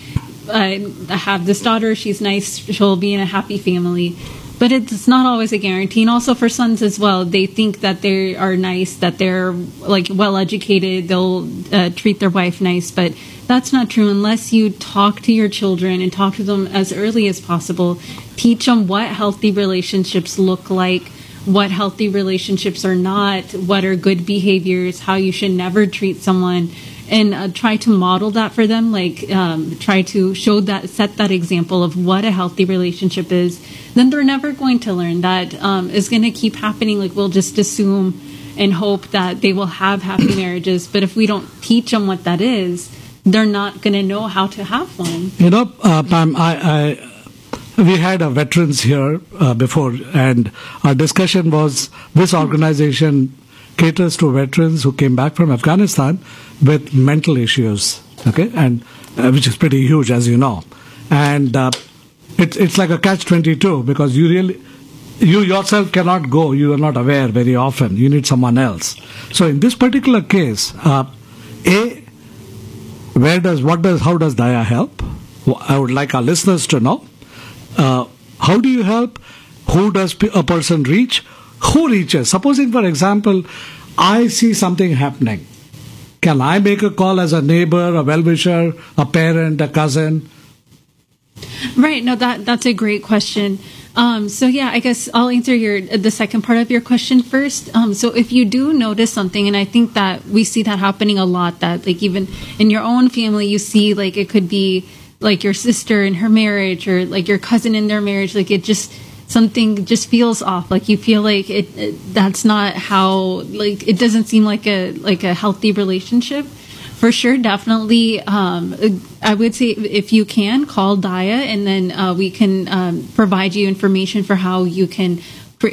I have this daughter, she's nice, she'll be in a happy family. But it's not always a guarantee. And also for sons as well, they think that they are nice, that they're like well educated, they'll uh, treat their wife nice. But that's not true unless you talk to your children and talk to them as early as possible. Teach them what healthy relationships look like what healthy relationships are not, what are good behaviors, how you should never treat someone, and uh, try to model that for them. Like um, try to show that, set that example of what a healthy relationship is. Then they're never going to learn. That um, is going to keep happening. Like we'll just assume and hope that they will have happy marriages. But if we don't teach them what that is, they're not going to know how to have one. You know, uh, Pam, I, I, we had a veterans here uh, before, and our discussion was this organization caters to veterans who came back from Afghanistan with mental issues, okay, and uh, which is pretty huge, as you know, and uh, it's it's like a catch twenty two because you really. You yourself cannot go. You are not aware very often. You need someone else. So in this particular case, uh, a where does what does how does Daya help? I would like our listeners to know. Uh, how do you help? Who does a person reach? Who reaches? Supposing, for example, I see something happening. Can I make a call as a neighbor, a well wisher, a parent, a cousin? Right. No, that that's a great question. Um, so yeah, I guess I'll answer your the second part of your question first. Um, so if you do notice something, and I think that we see that happening a lot, that like even in your own family, you see like it could be like your sister in her marriage or like your cousin in their marriage, like it just something just feels off. Like you feel like it, it, that's not how like it doesn't seem like a like a healthy relationship. For sure definitely um, i would say if you can call daya and then uh, we can um, provide you information for how you can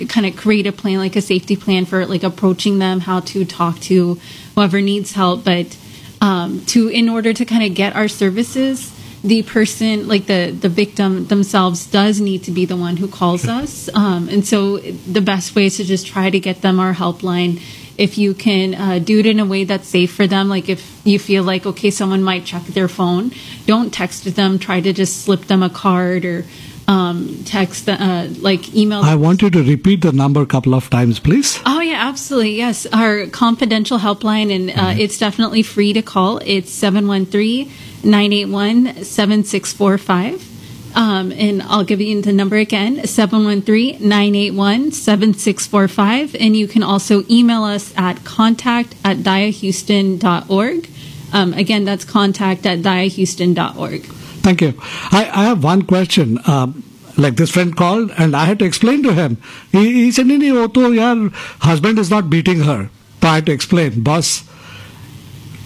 kind of create a plan like a safety plan for like approaching them how to talk to whoever needs help. But um, to in order to kind of get our services the person like the the victim themselves does need to be the one who calls us. Um, and so the best way is to just try to get them our helpline. If you can uh, do it in a way that's safe for them like if you feel like okay someone might check their phone don't text them. Try to just slip them a card or um, text uh, like email I want you to repeat the number a couple of times, please. Oh yeah, absolutely. Yes, our confidential helpline, and uh, it's definitely free to call. It's 713-981-7645. Um, and I'll give you the number again, 713-981-7645. And you can also email us at contact at dayahouston.org. Um, again, that's contact at dayahouston.org. Thank you. I, I have one question. Um, like this friend called and I had to explain to him. He, he said, Nini, oh, your husband is not beating her. So I had to explain, boss.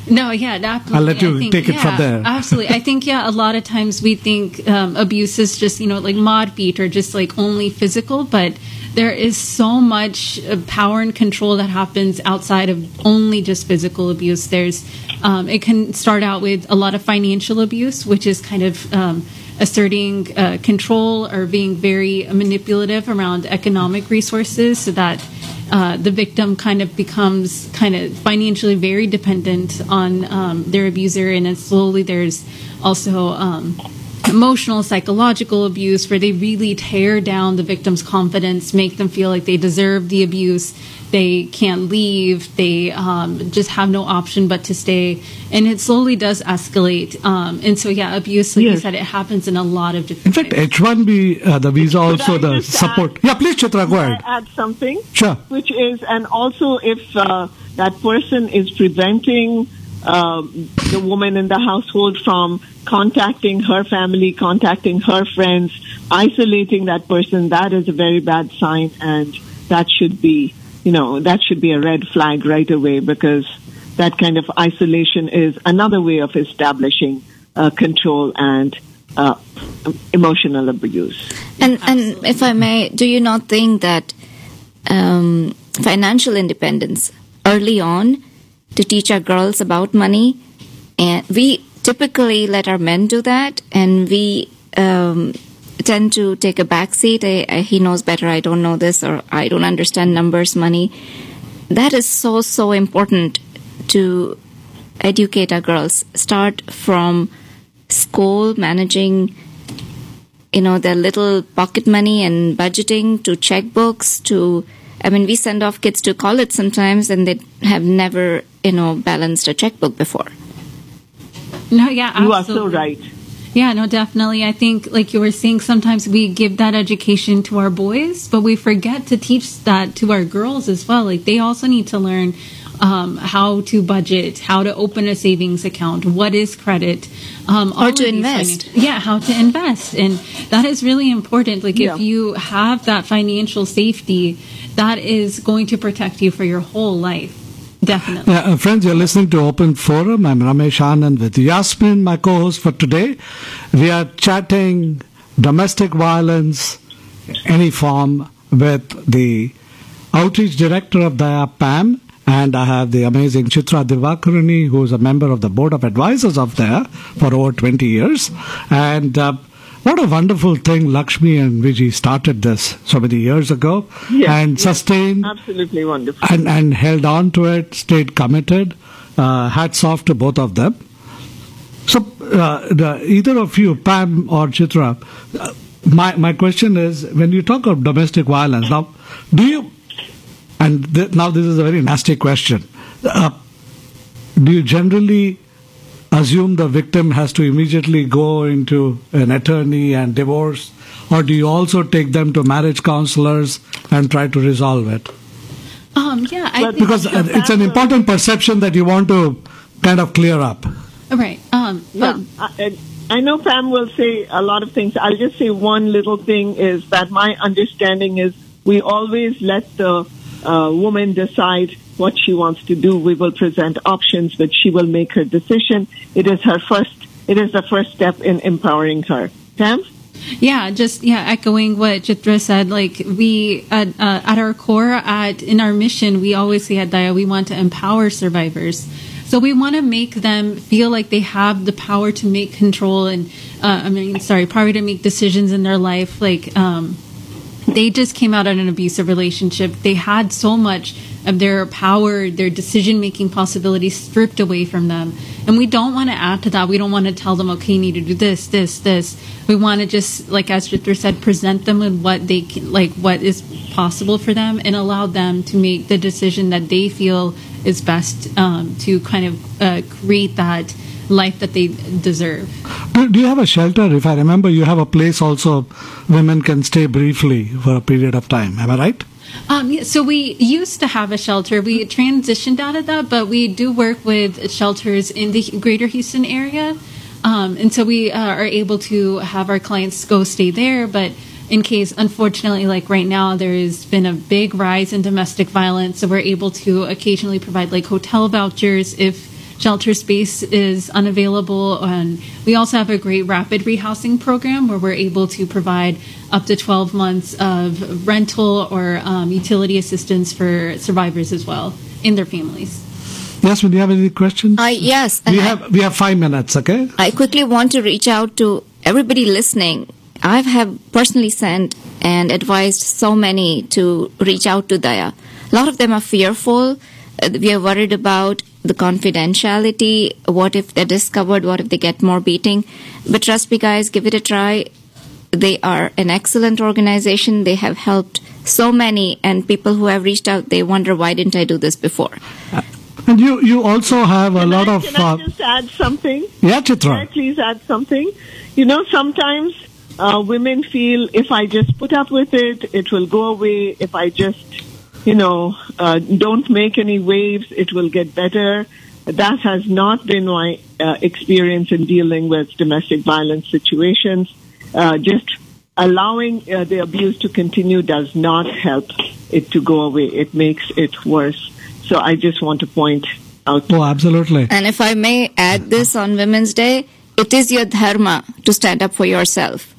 No, yeah, absolutely. I'll let you think, take it yeah, from there. absolutely. I think, yeah, a lot of times we think um, abuse is just, you know, like mod beat or just like only physical, but there is so much power and control that happens outside of only just physical abuse. There's, um, it can start out with a lot of financial abuse, which is kind of um, asserting uh, control or being very manipulative around economic resources so that uh, the victim kind of becomes kind of financially very dependent on um, their abuser, and then slowly there's also um, emotional, psychological abuse where they really tear down the victim's confidence, make them feel like they deserve the abuse, they can't leave, they um, just have no option but to stay, and it slowly does escalate. Um, and so, yeah, abuse, like you said, it happens in a lot of different In fact, ways. H1B, uh, the visa also I the support. add- yeah, please, Chitra, go ahead. add something? Sure. Which is, and also if uh, that person is preventing um, the woman in the household from contacting her family, contacting her friends, isolating that person, that is a very bad sign, and that should be, you know, that should be a red flag right away because that kind of isolation is another way of establishing uh, control and uh, emotional abuse. And and if I may, do you not think that um, financial independence early on to teach our girls about money, and we typically let our men do that, and we um, tend to take a back seat. I, I, he knows better. I don't know this, or I don't understand numbers, money. That is so so important to educate our girls. Start from school managing you know their little pocket money and budgeting to checkbooks to i mean we send off kids to college sometimes and they have never you know balanced a checkbook before No, yeah, You are so right. Yeah, no, definitely. I think, like you were saying, sometimes we give that education to our boys, but we forget to teach that to our girls as well. Like they also need to learn um, how to budget, how to open a savings account, what is credit, um, all Or to invest. finan- yeah, how to invest, and that is really important. Like Yeah. if you have that financial safety, that is going to protect you for your whole life. Definitely. Uh, friends, you're listening to Open Forum. I'm Ramesh Anand with Yasmin, my co-host for today. We are chatting domestic violence, any form, with the outreach director of Daya Pam, and I have the amazing Chitra Divakaruni, who is a member of the board of advisors of there for over 20 years. And uh, what a wonderful thing Lakshmi and Vijay started this so many years ago Yes, and yes. sustained Absolutely wonderful. and, and held on to it, stayed committed. Uh, hats off to both of them. So, uh, the, either of you, Pam or Chitra, uh, my, my question is when you talk of domestic violence, now, do you, and th- now this is a very nasty question, uh, do you generally assume the victim has to immediately go into an attorney and divorce, or do you also take them to marriage counselors and try to resolve it? Um, yeah, I think because uh, it's an important perception that you want to kind of clear up. right. Um, Yeah, but I, I know Pam will say a lot of things. I'll just say one little thing is that my understanding is we always let the uh, woman decide what she wants to do. We will present options, but she will make her decision. It is her first. It is the first step in empowering her. Pam. Yeah, just yeah, echoing what Chitra said. Like we at uh, at our core, at in our mission, we always say at Daya, we want to empower survivors. So we want to make them feel like they have the power to make control and uh, I mean, sorry, power to make decisions in their life. Like um, they just came out of an abusive relationship. They had so much of their power, their decision making possibilities stripped away from them. And we don't want to add to that. We don't want to tell them, okay, you need to do this, this, this. We want to just, like as said, present them with what they can, like what is possible for them and allow them to make the decision that they feel is best um, to kind of uh, create that life that they deserve. Do, do you have a shelter? If I remember, you have a place also women can stay briefly for a period of time. Am I right? Um, yeah, so we used to have a shelter. We transitioned out of that, but we do work with shelters in the greater Houston area. Um, and so we uh, are able to have our clients go stay there. But in case, unfortunately, like right now, there has been a big rise in domestic violence. So we're able to occasionally provide like hotel vouchers if shelter space is unavailable. And we also have a great rapid rehousing program where we're able to provide up to 12 months of rental or um, utility assistance for survivors as well in their families. Yasmin, do you have any questions? I yes, we and I- have we have five minutes. Okay. I quickly want to reach out to everybody listening. I have personally sent and advised so many to reach out to Daya. A lot of them are fearful. Uh, We are worried about the confidentiality. What if they're discovered? What if they get more beating? But trust me, guys, give it a try. They are an excellent organization. They have helped so many, and people who have reached out, they wonder why didn't I do this before? And you you also have a Can lot I, of Can I uh, just add something? yeah, Can I Chitra. please add something? You know, sometimes uh, women feel if I just put up with it, it will go away. If I just, you know, uh, don't make any waves, it will get better. That has not been my uh, experience in dealing with domestic violence situations. Uh, just allowing uh, the abuse to continue does not help it to go away. It makes it worse. So I just want to point out Oh, absolutely. And if I may add this on Women's Day, it is your dharma to stand up for yourself.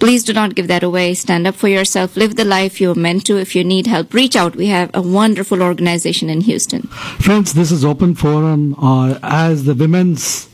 Please do not give that away. Stand up for yourself. Live the life you're meant to. If you need help, reach out. We have a wonderful organization in Houston. Friends, this is Open Forum. Uh, as the Women's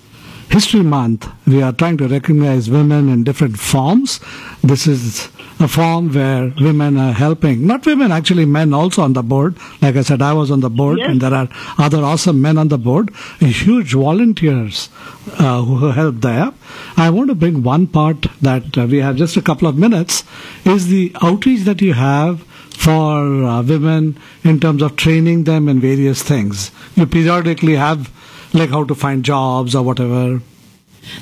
History Month, we are trying to recognize women in different forms. This is a form where women are helping, not women, actually men also on the board. Like I said, I was on the board Yes. and there are other awesome men on the board, huge volunteers uh, who help there. I want to bring one part that uh, we have just a couple of minutes is the outreach that you have for uh, women in terms of training them in various things. You periodically have like how to find jobs or whatever.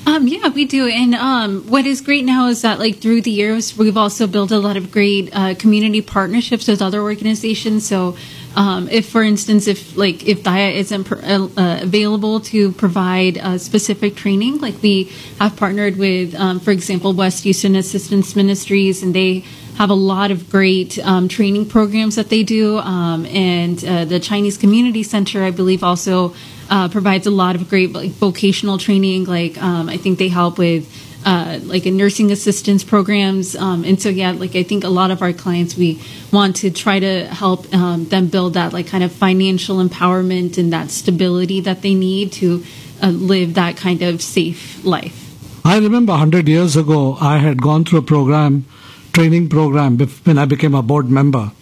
Um, yeah, we do. And um, what is great now is that, like, through the years, we've also built a lot of great uh, community partnerships with other organizations. So, Um, if, for instance, if like if Daya isn't per, uh, uh, available to provide uh, specific training, like we have partnered with, um, for example, West Houston Assistance Ministries, and they have a lot of great um, training programs that they do, um, and uh, the Chinese Community Center, I believe, also uh, provides a lot of great like vocational training. Like um, I think they help with uh, like in nursing assistance programs. Um, and so, yeah, like I think a lot of our clients, we want to try to help um, them build that like kind of financial empowerment and that stability that they need to uh, live that kind of safe life. I remember 100 years ago, I had gone through a program, training program, when I became a board member.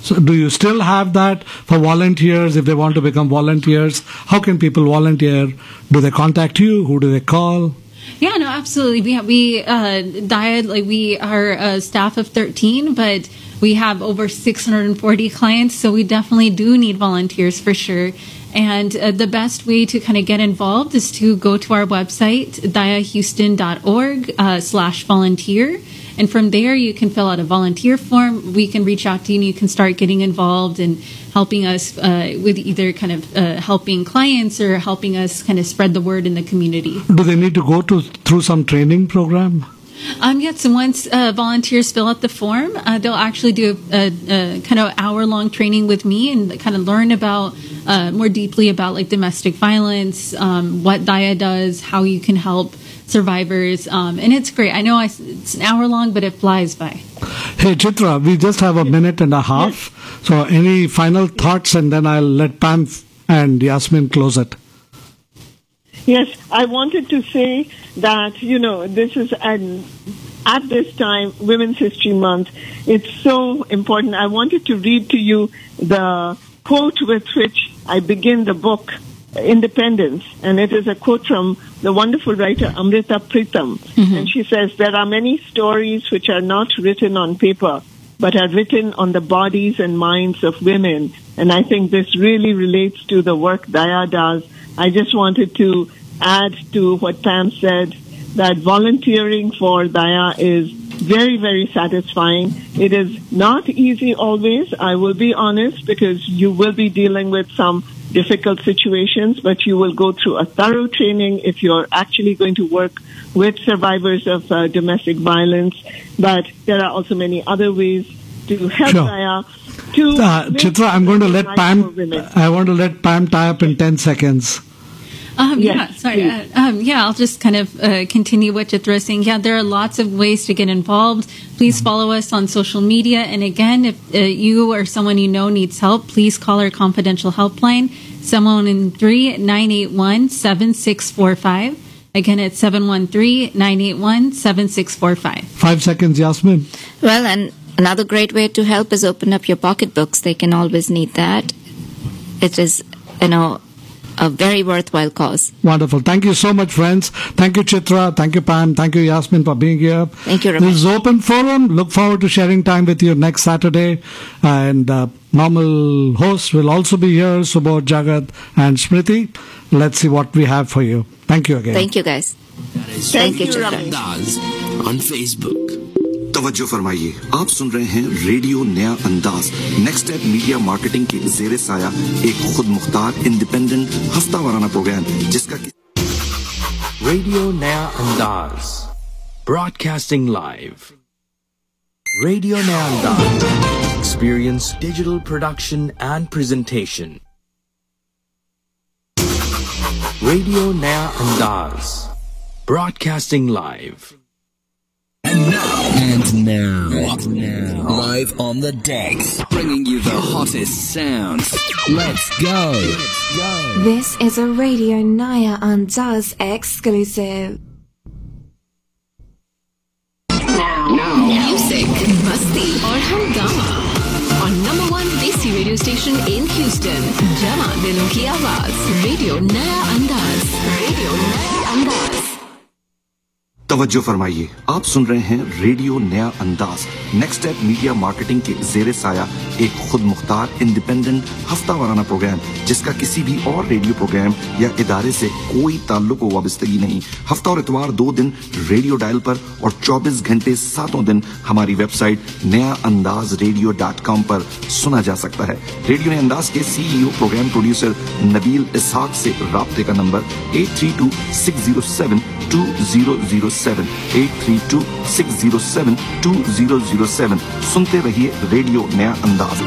So, do you still have that for volunteers if they want to become volunteers? How can people volunteer? Do they contact you? Who do they call? Yeah, no, absolutely. We have, we uh, diet like we are a staff of thirteen, but we have over six hundred and forty clients, so we definitely do need volunteers for sure. And uh, the best way to kind of get involved is to go to our website dayahouston.org uh, slash volunteer. And from there, you can fill out a volunteer form. We can reach out to you and you can start getting involved and helping us uh, with either kind of uh, helping clients or helping us kind of spread the word in the community. Do they need to go to through some training program? Um, yes, and once uh, volunteers fill out the form, uh, they'll actually do a, a, a kind of hour long training with me and kind of learn about uh, more deeply about like domestic violence, um, what Daya does, how you can help survivors, um, and it's great. I know I, it's an hour long, but it flies by. Hey, Chitra, we just have a minute and a half. So, any final thoughts, and then I'll let Pam and Yasmin close it. Yes, I wanted to say that, you know, this is an, at this time, Women's History Month. It's so important. I wanted to read to you the quote with which I begin the book, Independence. And it is a quote from the wonderful writer Amrita Pritam. Mm-hmm. And she says, There are many stories which are not written on paper, but are written on the bodies and minds of women. And I think this really relates to the work Daya does. I just wanted to add to what Pam said that volunteering for Daya is very, very satisfying. It is not easy always, I will be honest, because you will be dealing with some difficult situations, but you will go through a thorough training if you're actually going to work with survivors of uh, domestic violence. But there are also many other ways to help Sure. Daya to Uh, Chitra, I'm going to let Pam. I want to let Pam tie up in ten seconds. Um, Yes, yeah, sorry. Uh, um, yeah, I'll just kind of uh, continue what Chitra is saying. Yeah, there are lots of ways to get involved. Please follow us on social media. And again, if uh, you or someone you know needs help, please call our confidential helpline, 713 981 7645. Again, it's 713 981 7645. Five seconds, Yasmin. Well, and another great way to help is open up your pocketbooks. They can always need that. It is, you know, a very worthwhile cause. Wonderful. Thank you so much, friends. Thank you, Chitra. Thank you, Pam. Thank you, Yasmin, for being here. Thank you, Ramesh. This is Open Forum. Look forward to sharing time with you next Saturday. And uh, normal hosts will also be here, Subodh, Jagat, and Smriti. Let's see what we have for you. Thank you again. Thank you, guys. Thank you, Chitra. Ramesh. Daz on Facebook. توجہ فرمائیے۔ آپ سن رہے ہیں radio نیا انداز۔ Next app media marketing کے زیر سایہ ایک خود مختار انڈیپینڈنٹ ہفتہ وارانہ پروگرام جس کا ریڈیو نیا انداز۔ براڈ کاسٹنگ لائیو ریڈیو نیا انداز۔ Experience digital production and presentation radio نیا انداز۔ Broadcasting live And now, and now, and now, live on the decks, bringing you the hottest sounds. Let's go. Let's go. This is a Radio Naya Andaz exclusive. Now, now. Music, Masti, or Hangama. On number one DC radio station in Houston. Jama Dilon Awaz. Radio Naya Andaz. Radio Naya Andaz. توجہ فرمائیے۔ آپ سن رہے ہیں radio نیا انداز۔ Next app media marketing کے زیر سایہ ایک خود مختار انڈیپینڈنٹ ہفتہ وارانہ پروگرام جس کا کسی بھی اور ریڈیو پروگرام یا ادارے سے کوئی تعلق و وابستگی نہیں۔ ہفتہ اور اتوار دو دن ریڈیو ڈائل پر اور چوبیس گھنٹے ساتوں دن ہماری ویب سائٹ نیا انداز ریڈیو ڈاٹ کام پر سنا جا سکتا ہے۔ ریڈیو نیا انداز کے سی ای او پروگرام پروڈیوسر نبیل اسحاق سے رابطے کا number eight three two six zero seven two zero zero seven eight three two six zero seven two zero zero seven سنتے رہیے ریڈیو نیا انداز۔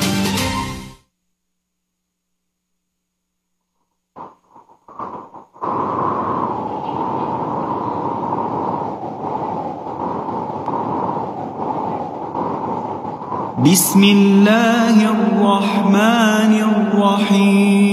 بسم الله الرحمن الرحيم